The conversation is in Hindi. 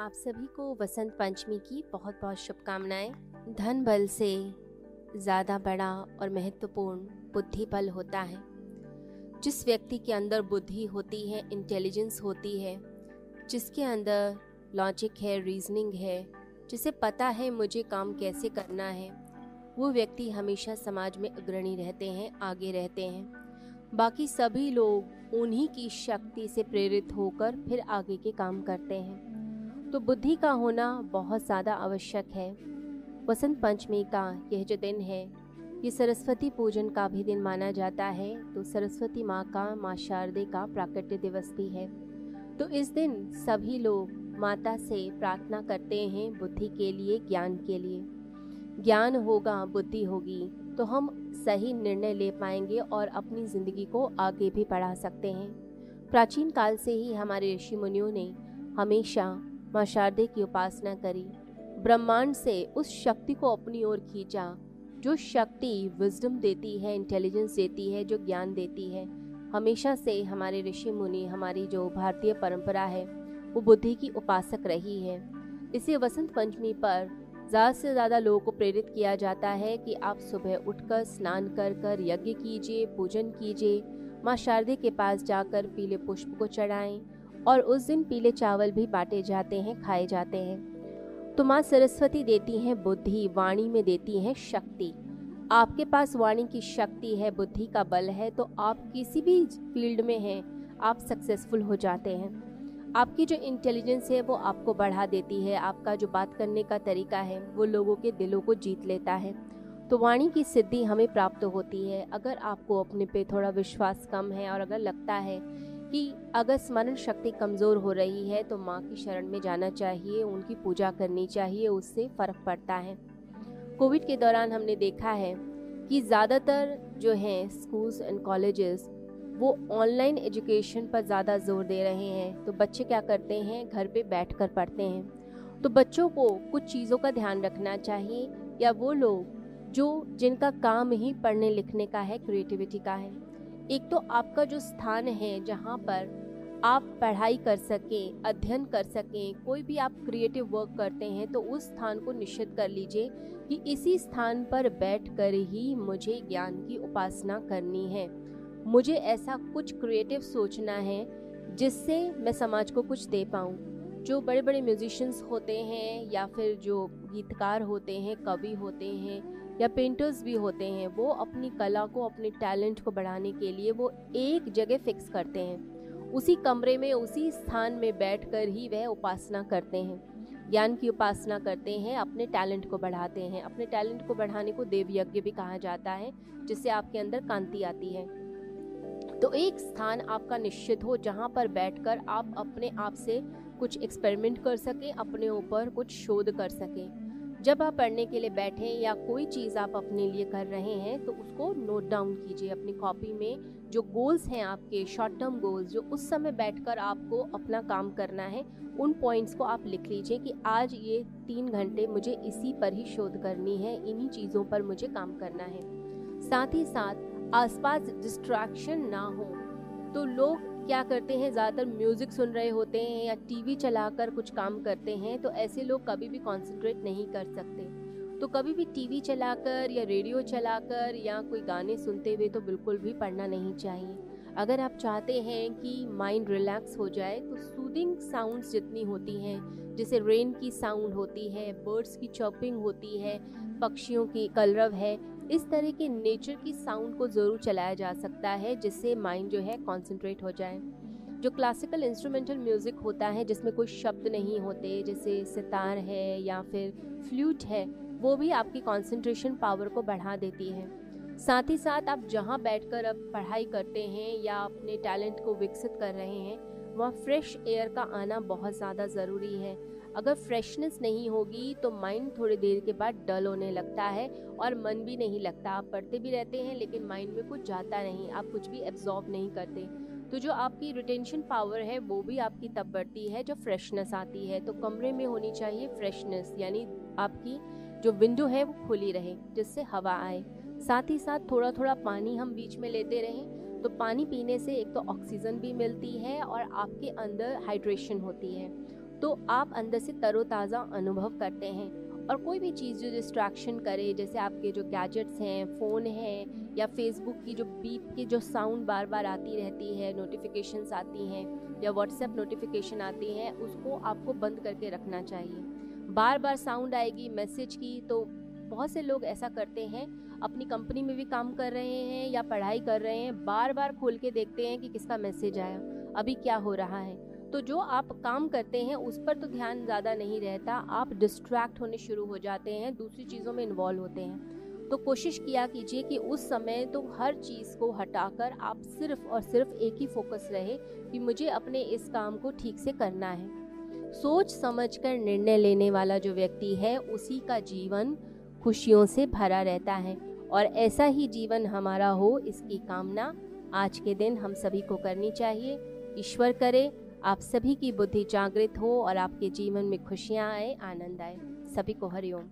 आप सभी को वसंत पंचमी की बहुत बहुत शुभकामनाएँ। धन बल से ज़्यादा बड़ा और महत्वपूर्ण बुद्धि बल होता है। जिस व्यक्ति के अंदर बुद्धि होती है इंटेलिजेंस होती है, जिसके अंदर लॉजिक है रीजनिंग है, जिसे पता है मुझे काम कैसे करना है, वो व्यक्ति हमेशा समाज में अग्रणी रहते हैं, आगे रहते हैं। बाकी सभी लोग उन्हीं की शक्ति से प्रेरित होकर फिर आगे के काम करते हैं। तो बुद्धि का होना बहुत ज़्यादा आवश्यक है। वसंत पंचमी का यह जो दिन है, ये सरस्वती पूजन का भी दिन माना जाता है तो सरस्वती माँ का, माँ शारदे का प्राकट्य दिवस भी है। तो इस दिन सभी लोग माता से प्रार्थना करते हैं बुद्धि के लिए, ज्ञान के लिए। ज्ञान होगा, बुद्धि होगी तो हम सही निर्णय ले पाएँगे और अपनी ज़िंदगी को आगे भी बढ़ा सकते हैं। प्राचीन काल से ही हमारे ऋषि मुनियों ने हमेशा माँ शारदे की उपासना करी। ब्रह्मांड से उस शक्ति को अपनी ओर खींचा, जो शक्ति विजडम देती है इंटेलिजेंस देती है, जो ज्ञान देती है। हमेशा से हमारे ऋषि मुनि, हमारी जो भारतीय परंपरा है, वो बुद्धि की उपासक रही है। इसे वसंत पंचमी पर ज़्यादा से ज़्यादा लोगों को प्रेरित किया जाता है कि आप सुबह उठकर स्नान कर कर यज्ञ कीजिए, पूजन कीजिए। माँ शारदे के पास जाकर पीले पुष्प को चढ़ाएँ और उस दिन पीले चावल भी बांटे जाते हैं, खाए जाते हैं। तो माँ सरस्वती देती हैं बुद्धि, वाणी में देती हैं शक्ति। आपके पास वाणी की शक्ति है, बुद्धि का बल है तो आप किसी भी फ़ील्ड में हैं, आप सक्सेसफुल हो जाते हैं। आपकी जो इंटेलिजेंस है, वो आपको बढ़ा देती है। आपका जो बात करने का तरीका है, वो लोगों के दिलों को जीत लेता है। तो वाणी की सिद्धि हमें प्राप्त होती है। अगर आपको अपने पे थोड़ा विश्वास कम है और अगर लगता है कि अगर स्मरण शक्ति कमज़ोर हो रही है तो माँ की शरण में जाना चाहिए, उनकी पूजा करनी चाहिए, उससे फ़र्क पड़ता है। कोविड के दौरान हमने देखा है कि ज़्यादातर जो हैं स्कूल्स एंड कॉलेजेस, वो ऑनलाइन एजुकेशन पर ज़्यादा ज़ोर दे रहे हैं। तो बच्चे क्या करते हैं? घर पे बैठ कर पढ़ते हैं। तो बच्चों को कुछ चीज़ों का ध्यान रखना चाहिए, या वो लोग जो जिनका काम ही पढ़ने लिखने का है क्रिएटिविटी का है। एक तो आपका जो स्थान है, जहाँ पर आप पढ़ाई कर सकें, अध्ययन कर सकें, कोई भी आप क्रिएटिव वर्क करते हैं तो उस स्थान को निश्चित कर लीजिए कि इसी स्थान पर बैठकर ही मुझे ज्ञान की उपासना करनी है। मुझे ऐसा कुछ क्रिएटिव सोचना है, जिससे मैं समाज को कुछ दे पाऊँ। जो बड़े बड़े म्यूजिशंस होते हैं या फिर जो गीतकार होते हैं, कवि होते हैं या पेंटर्स भी होते हैं, वो अपनी कला को, अपने टैलेंट को बढ़ाने के लिए वो एक जगह फिक्स करते हैं। उसी कमरे में, उसी स्थान में बैठकर ही वह उपासना करते हैं। ज्ञान की उपासना करते हैं, अपने टैलेंट को बढ़ाते हैं। अपने टैलेंट को बढ़ाने को देव यज्ञ भी कहा जाता है, जिससे आपके अंदर कांति आती है। तो एक स्थान आपका निश्चित हो, जहाँ पर बैठकर आप अपने आप से कुछ एक्सपेरिमेंट कर सकें, अपने ऊपर कुछ शोध कर सकें। जब आप पढ़ने के लिए बैठे या कोई चीज़ आप अपने लिए कर रहे हैं तो उसको नोट डाउन कीजिए अपनी कॉपी में। जो गोल्स हैं आपके शॉर्ट टर्म गोल्स जो उस समय बैठकर आपको अपना काम करना है, उन पॉइंट्स को आप लिख लीजिए कि आज ये तीन घंटे मुझे इसी पर ही शोध करनी है, इन्हीं चीज़ों पर मुझे काम करना है। साथ ही साथ आसपास डिस्ट्रैक्शन ना हो तो लोग क्या करते हैं? ज़्यादातर म्यूज़िक सुन रहे होते हैं या टीवी चलाकर कुछ काम करते हैं तो ऐसे लोग कभी भी कॉन्सेंट्रेट नहीं कर सकते। तो कभी भी टीवी चलाकर या रेडियो चलाकर या कोई गाने सुनते हुए तो बिल्कुल भी पढ़ना नहीं चाहिए। अगर आप चाहते हैं कि माइंड रिलैक्स हो जाए तो सूदिंग साउंड्स जितनी होती हैं, जैसे रेन की साउंड होती है बर्ड्स की चॉपिंग होती है, पक्षियों की कलरव है इस तरह के नेचर की साउंड को ज़रूर चलाया जा सकता है, जिससे माइंड जो है कॉन्सेंट्रेट हो जाए। जो क्लासिकल इंस्ट्रूमेंटल म्यूज़िक होता है, जिसमें कोई शब्द नहीं होते, जैसे सितार है या फिर फ्लूट है, वो भी आपकी कंसंट्रेशन पावर को बढ़ा देती है। साथ ही साथ आप जहाँ बैठकर अब पढ़ाई करते हैं या अपने टैलेंट को विकसित कर रहे हैं, वहाँ फ्रेश एयर का आना बहुत ज़्यादा ज़रूरी है। अगर फ्रेशनेस नहीं होगी तो माइंड थोड़ी देर के बाद डल होने लगता है और मन भी नहीं लगता। आप पढ़ते भी रहते हैं, लेकिन माइंड में कुछ जाता नहीं, आप कुछ भी एब्जॉर्ब नहीं करते। तो जो आपकी रिटेंशन पावर है, वो भी आपकी तब बढ़ती है जब फ्रेशनेस आती है। तो कमरे में होनी चाहिए फ्रेशनेस यानी आपकी जो विंडो है, वो खुली रहे, जिससे हवा आए। साथ ही साथ थोड़ा थोड़ा पानी हम बीच में लेते रहें तो पानी पीने से एक तो ऑक्सीजन भी मिलती है और आपके अंदर हाइड्रेशन होती है। तो आप अंदर से तरोताज़ा अनुभव करते हैं। और कोई भी चीज़ जो डिस्ट्रैक्शन करे, जैसे आपके जो गैजेट्स हैं फ़ोन हैं, या फेसबुक की जो बीप की जो साउंड बार बार आती रहती है नोटिफिकेशंस आती हैं, या व्हाट्सएप नोटिफिकेशन आती हैं, उसको आपको बंद करके रखना चाहिए। बार बार साउंड आएगी मैसेज की तो बहुत से लोग ऐसा करते हैं, अपनी कंपनी में भी काम कर रहे हैं, या पढ़ाई कर रहे हैं बार बार खोल के देखते हैं कि किसका मैसेज आया, अभी क्या हो रहा है। तो जो आप काम करते हैं, उस पर तो ध्यान ज़्यादा नहीं रहता। आप डिस्ट्रैक्ट होने शुरू हो जाते हैं, दूसरी चीज़ों में इन्वॉल्व होते हैं। तो कोशिश किया कीजिए कि उस समय तो हर चीज़ को हटाकर आप सिर्फ़ और सिर्फ़ एक ही फोकस रहे कि मुझे अपने इस काम को ठीक से करना है। सोच समझकर निर्णय लेने वाला जो व्यक्ति है, उसी का जीवन खुशियों से भरा रहता है। और ऐसा ही जीवन हमारा हो, इसकी कामना आज के दिन हम सभी को करनी चाहिए। ईश्वर करे आप सभी की बुद्धि जागृत हो और आपके जीवन में खुशियाँ आए, आनंद आए। सभी को हरिओम।